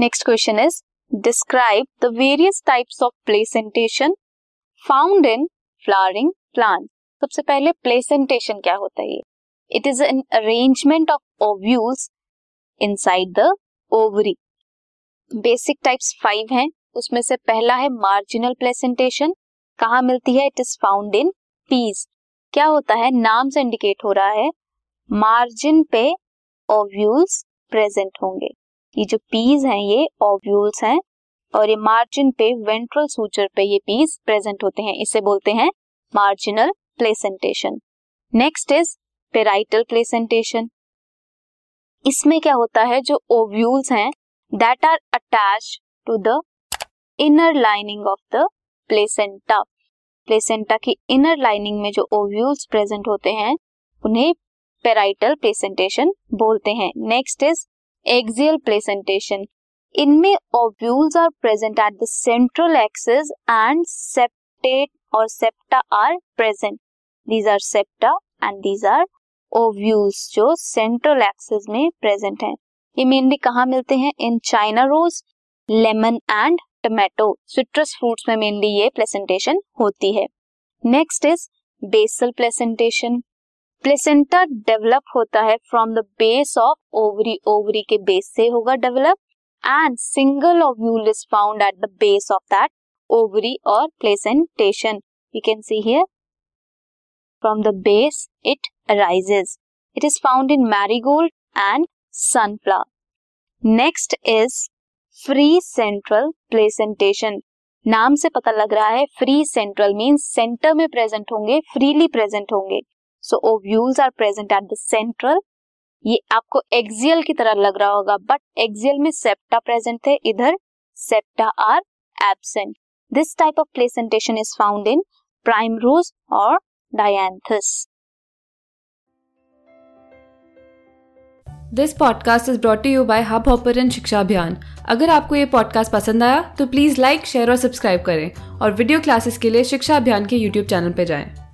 Next question is describe the various types of placentation found in flowering plant सबसे पहले placentation क्या होता है? It is an arrangement of ovules inside the ovary basic types five हैं. उसमें से पहला है मार्जिनल प्लेसेंटेशन कहाँ मिलती है? It is found in peas क्या होता है? नाम से इंडिकेट हो रहा है. मार्जिन पे ओव्यूल्स प्रेजेंट होंगे. ये जो पीस हैं, ये ओव्यूल्स हैं और ये मार्जिन पे वेंट्रल सूचर पे ये पीस प्रेजेंट होते हैं। इसे बोलते हैं marginal placentation next is parietal placentation इसमें क्या होता है? जो ओव्यूल्स हैं that are attach to the inner lining of the placenta placenta की इनर लाइनिंग में जो ओव्यूल्स प्रेजेंट होते हैं, उन्हें पेराइटल प्लेसेंटेशन बोलते हैं। नेक्स्ट इज़ एक्सियल प्लेसेंटेशन इनमें ovules are present at the central axis and septate और septa are present these are septa and these are ovules जो सेंट्रल एक्सिस में प्रेजेंट हैं. ये मेनली कहाँ मिलते हैं? In China rose lemon and tomato citrus fruits में mainly ये प्लेसेंटेशन होती है. Next is basal placentation placenta develop होता है from the base of ovary ovary के बेस से होगा develop, and single ovule is found at the base of that ovary और placentation. You can see here from the base it arises it is found in marigold and sunflower next is free central placentation नाम से पता लग रहा है free central means centre में present होंगे freely present होंगे। So ovules are present at the central ये आपको एक्सियल की तरह लग रहा होगा बट एक्सियल में सेप्टा प्रेजेंट थे इधर septa are absent this type of placentation is found in primrose और dianthus this podcast is brought you by Hubhopper शिक्षा अभियान अगर आपको ये पॉडकास्ट पसंद आया तो प्लीज़ लाइक शेयर और सब्सक्राइब करें और वीडियो क्लासेस के लिए शिक्षा अभियान के यूट्यूब चैनल पर जाएँ।